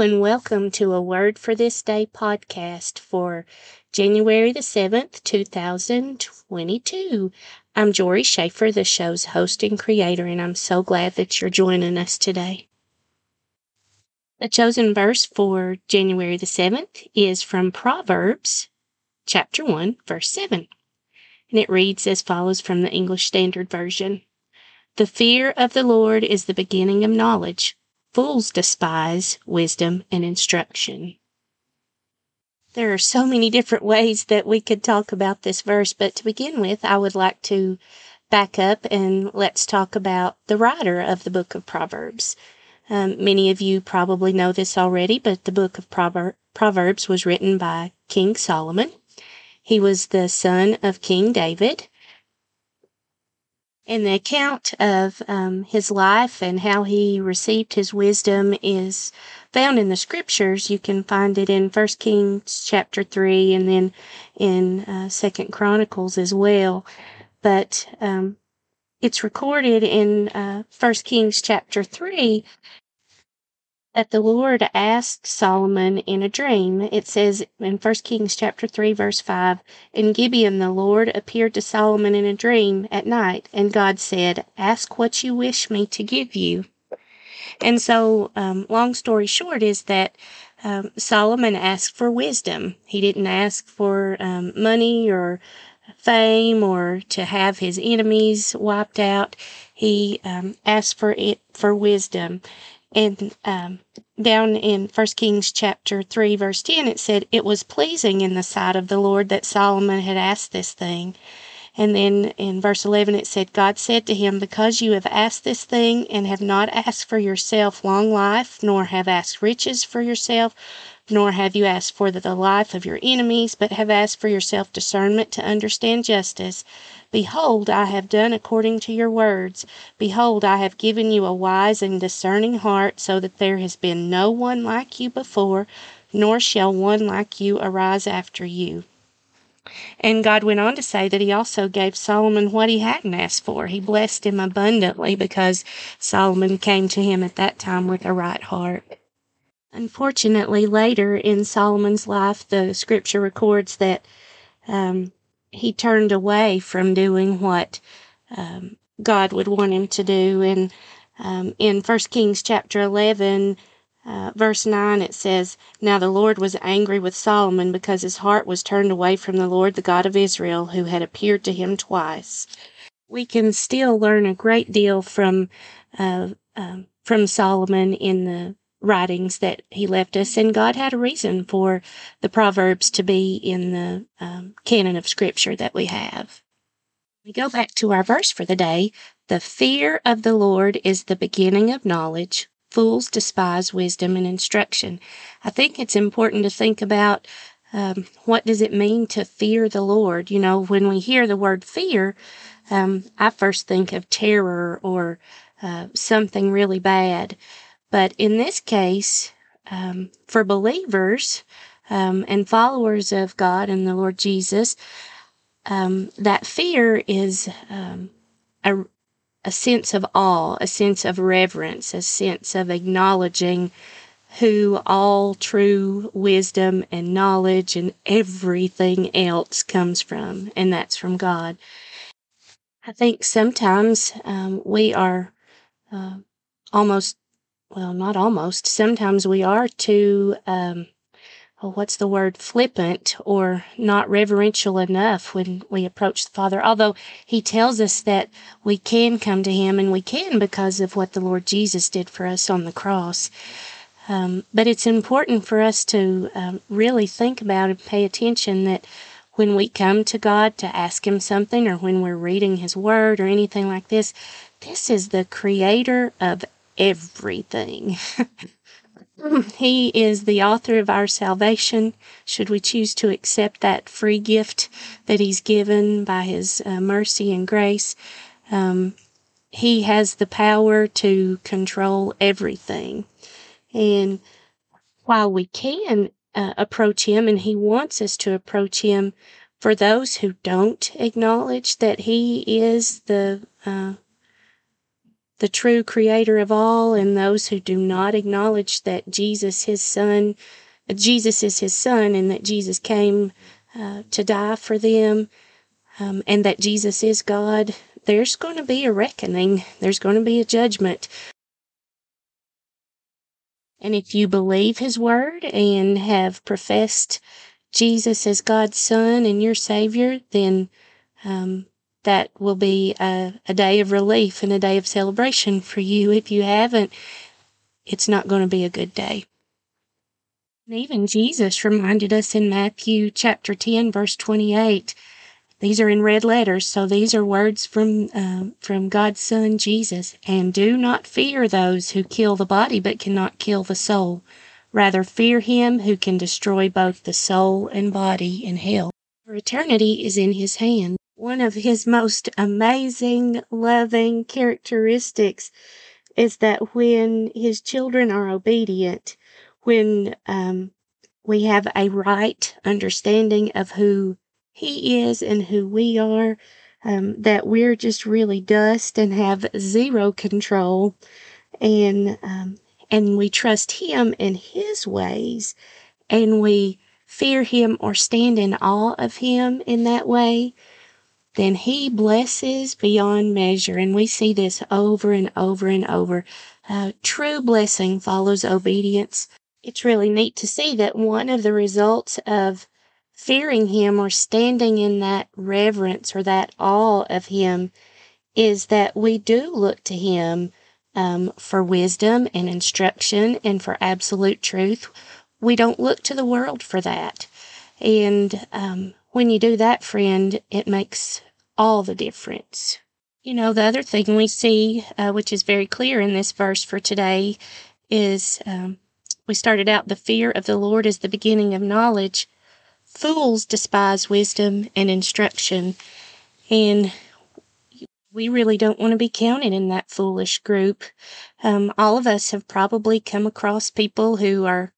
and welcome to a Word for This Day podcast for January the 7th, 2022. I'm Jori Schaefer, the show's host and creator, and I'm so glad that you're joining us today. The chosen verse for January the 7th is from Proverbs chapter 1, verse 7. And it reads as follows from the English Standard Version The fear of the Lord is the beginning of knowledge. Fools despise wisdom and instruction. There are so many different ways that we could talk about this verse, but to begin with, I would like to back up and let's talk about the writer of the book of Proverbs. Um, many of you probably know this already, but the book of Prover- Proverbs was written by King Solomon. He was the son of King David, and the account of um, his life and how he received his wisdom is found in the scriptures. You can find it in First Kings chapter three, and then in uh, Second Chronicles as well. But um, it's recorded in uh, First Kings chapter three that the Lord asked Solomon in a dream. It says in 1 Kings chapter 3 verse 5, In Gibeon the Lord appeared to Solomon in a dream at night, and God said, Ask what you wish me to give you. And so, um, long story short is that um, Solomon asked for wisdom. He didn't ask for um, money or fame or to have his enemies wiped out. He um, asked for it for wisdom. And um, down in First Kings chapter 3, verse 10, it said, It was pleasing in the sight of the Lord that Solomon had asked this thing. And then in verse 11, it said, God said to him, Because you have asked this thing and have not asked for yourself long life, nor have asked riches for yourself, nor have you asked for the life of your enemies, but have asked for yourself discernment to understand justice. Behold, I have done according to your words. Behold, I have given you a wise and discerning heart, so that there has been no one like you before, nor shall one like you arise after you. And God went on to say that He also gave Solomon what he hadn't asked for. He blessed him abundantly because Solomon came to him at that time with a right heart. Unfortunately, later in Solomon's life, the scripture records that um, he turned away from doing what um, God would want him to do. And um, in 1 Kings chapter 11, uh, verse 9, it says, Now the Lord was angry with Solomon because his heart was turned away from the Lord, the God of Israel, who had appeared to him twice. We can still learn a great deal from uh, um, from Solomon in the writings that he left us, and God had a reason for the Proverbs to be in the um, canon of Scripture that we have. We go back to our verse for the day. The fear of the Lord is the beginning of knowledge. Fools despise wisdom and instruction. I think it's important to think about um, what does it mean to fear the Lord. You know, when we hear the word fear, um, I first think of terror or uh, something really bad. But in this case, um, for believers um, and followers of God and the Lord Jesus, um, that fear is um, a, a sense of awe, a sense of reverence, a sense of acknowledging who all true wisdom and knowledge and everything else comes from, and that's from God. I think sometimes um, we are uh, almost well, not almost. Sometimes we are too, um, oh, what's the word, flippant or not reverential enough when we approach the Father. Although He tells us that we can come to Him and we can because of what the Lord Jesus did for us on the cross. Um, but it's important for us to um, really think about and pay attention that when we come to God to ask Him something or when we're reading His Word or anything like this, this is the creator of everything. he is the author of our salvation. Should we choose to accept that free gift that He's given by His uh, mercy and grace, um, He has the power to control everything. And while we can uh, approach Him, and He wants us to approach Him, for those who don't acknowledge that He is the uh, the true creator of all and those who do not acknowledge that Jesus, his son, Jesus is his son and that Jesus came uh, to die for them um, and that Jesus is God, there's going to be a reckoning. There's going to be a judgment. And if you believe his word and have professed Jesus as God's son and your savior, then um, that will be a, a day of relief and a day of celebration for you. If you haven't, it's not going to be a good day. And even Jesus reminded us in Matthew chapter 10, verse 28. These are in red letters, so these are words from uh, from God's Son Jesus. And do not fear those who kill the body, but cannot kill the soul. Rather fear him who can destroy both the soul and body in hell. For eternity is in his hand. One of his most amazing, loving characteristics is that when his children are obedient, when um, we have a right understanding of who he is and who we are, um, that we're just really dust and have zero control, and um, and we trust Him in His ways, and we fear Him or stand in awe of Him in that way, then He blesses beyond measure. And we see this over and over and over. Uh, true blessing follows obedience. It's really neat to see that one of the results of fearing Him or standing in that reverence or that awe of Him is that we do look to Him um, for wisdom and instruction and for absolute truth. We don't look to the world for that. And um, when you do that, friend, it makes all the difference. You know, the other thing we see, uh, which is very clear in this verse for today, is um, we started out the fear of the Lord is the beginning of knowledge. Fools despise wisdom and instruction, and we really don't want to be counted in that foolish group. Um, all of us have probably come across people who are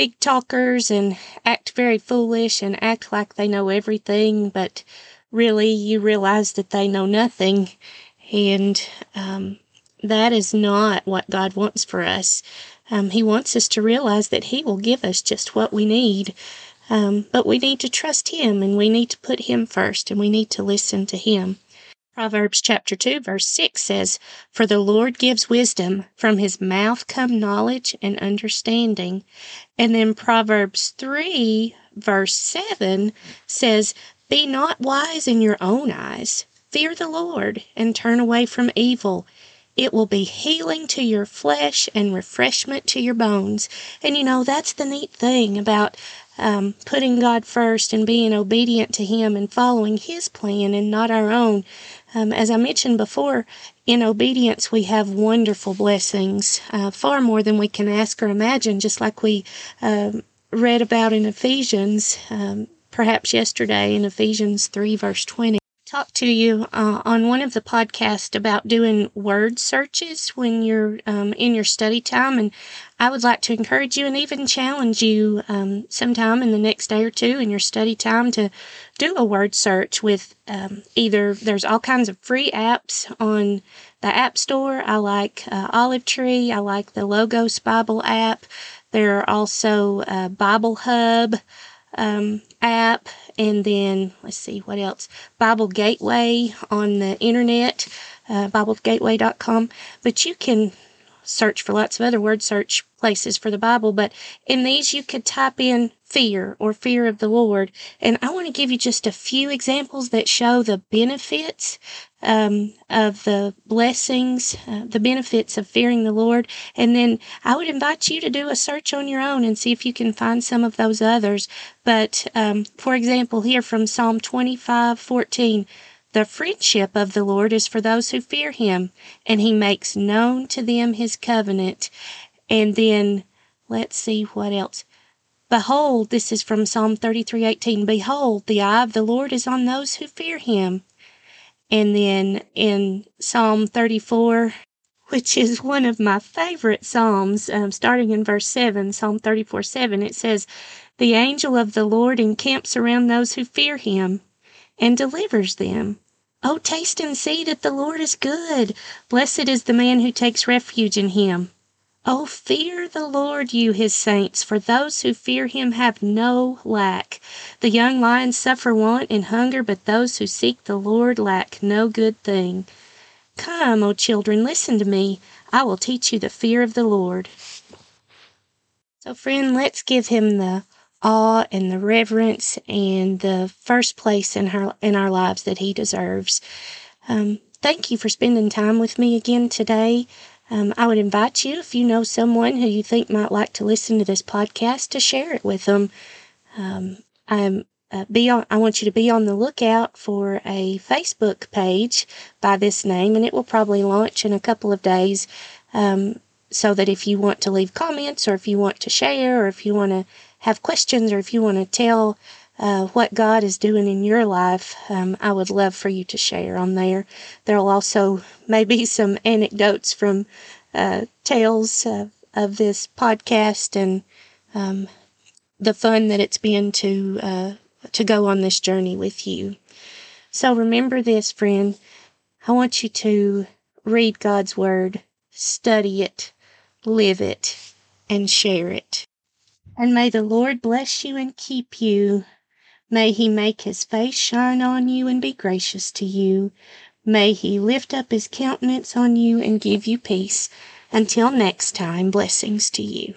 big talkers and act very foolish and act like they know everything, but really you realize that they know nothing. And um, that is not what God wants for us. Um, he wants us to realize that He will give us just what we need. Um, but we need to trust Him and we need to put Him first and we need to listen to Him. Proverbs chapter 2 verse 6 says, For the Lord gives wisdom, from his mouth come knowledge and understanding. And then Proverbs 3 verse 7 says, Be not wise in your own eyes. Fear the Lord and turn away from evil. It will be healing to your flesh and refreshment to your bones. And you know, that's the neat thing about um, putting God first and being obedient to Him and following His plan and not our own. Um, as I mentioned before, in obedience we have wonderful blessings, uh, far more than we can ask or imagine, just like we um, read about in Ephesians, um, perhaps yesterday in Ephesians 3, verse 20 talk to you uh, on one of the podcasts about doing word searches when you're um, in your study time. And I would like to encourage you and even challenge you um, sometime in the next day or two in your study time to do a word search with um, either, there's all kinds of free apps on the App Store. I like uh, Olive Tree, I like the Logos Bible app. There are also uh, Bible Hub um, app, and then let's see what else Bible Gateway on the internet, uh, BibleGateway.com. But you can search for lots of other word search places for the Bible, but in these you could type in fear or fear of the Lord. And I want to give you just a few examples that show the benefits um, of the blessings, uh, the benefits of fearing the Lord. And then I would invite you to do a search on your own and see if you can find some of those others. But um, for example, here from Psalm 25 14. The friendship of the Lord is for those who fear him, and he makes known to them his covenant. And then let's see what else. Behold, this is from Psalm 33:18. Behold, the eye of the Lord is on those who fear him. And then in Psalm 34, which is one of my favorite Psalms, um, starting in verse 7, Psalm 34 7, it says, The angel of the Lord encamps around those who fear him and delivers them. Oh, taste and see that the Lord is good. Blessed is the man who takes refuge in him. Oh, fear the Lord, you his saints, for those who fear him have no lack. The young lions suffer want and hunger, but those who seek the Lord lack no good thing. Come, O children, listen to me. I will teach you the fear of the Lord. So, friend, let's give him the awe and the reverence and the first place in our in our lives that he deserves. Um, thank you for spending time with me again today. Um, I would invite you, if you know someone who you think might like to listen to this podcast, to share it with them. Um, I'm uh, be on. I want you to be on the lookout for a Facebook page by this name, and it will probably launch in a couple of days. Um, so that if you want to leave comments, or if you want to share, or if you want to have questions, or if you want to tell uh, what God is doing in your life, um, I would love for you to share on there. There'll also maybe some anecdotes from uh, tales of, of this podcast and um, the fun that it's been to uh, to go on this journey with you. So remember this, friend. I want you to read God's word, study it, live it, and share it. And may the Lord bless you and keep you. May he make his face shine on you and be gracious to you. May he lift up his countenance on you and give you peace. Until next time, blessings to you.